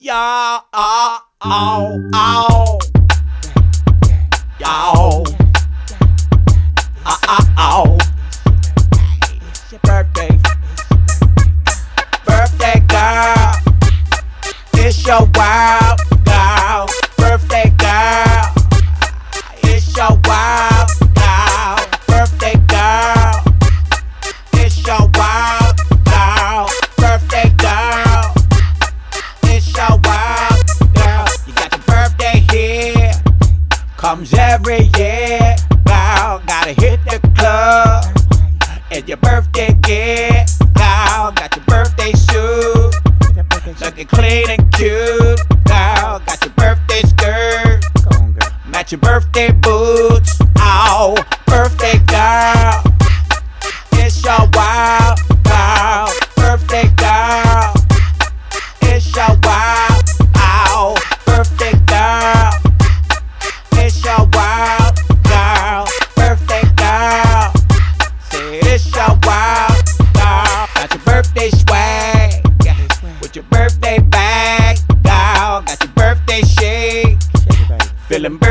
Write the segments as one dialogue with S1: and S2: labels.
S1: Y'all, ow, ow, ow. Y'all. Ow, ow, ow. It's your birthday. Birthday girl. It's your wife. comes every year. Wow, gotta hit the club. And your birthday gift. Wow, got your birthday suit. Looking clean and cute. Wow, got your birthday skirt. Match your birthday boots.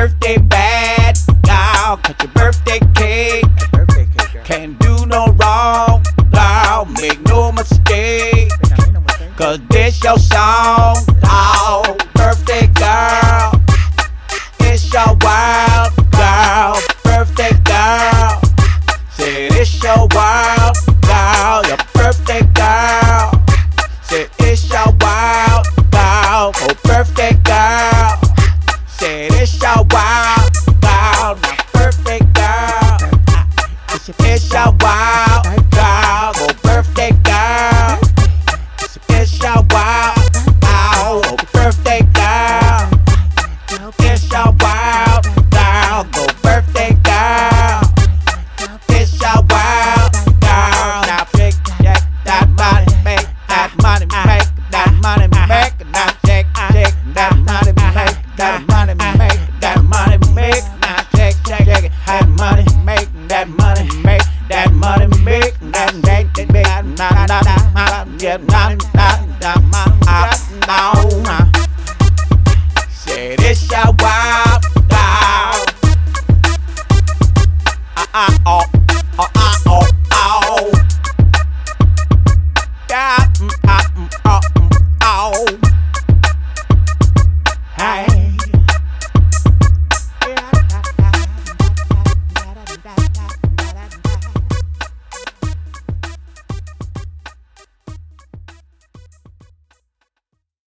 S1: birthday bad. girl. cut your birthday cake. Can't do no wrong. girl. make no mistake. Cause this your song. It's a wild girl, birthday girl. It's your wild. get my da da my out now. Say this shall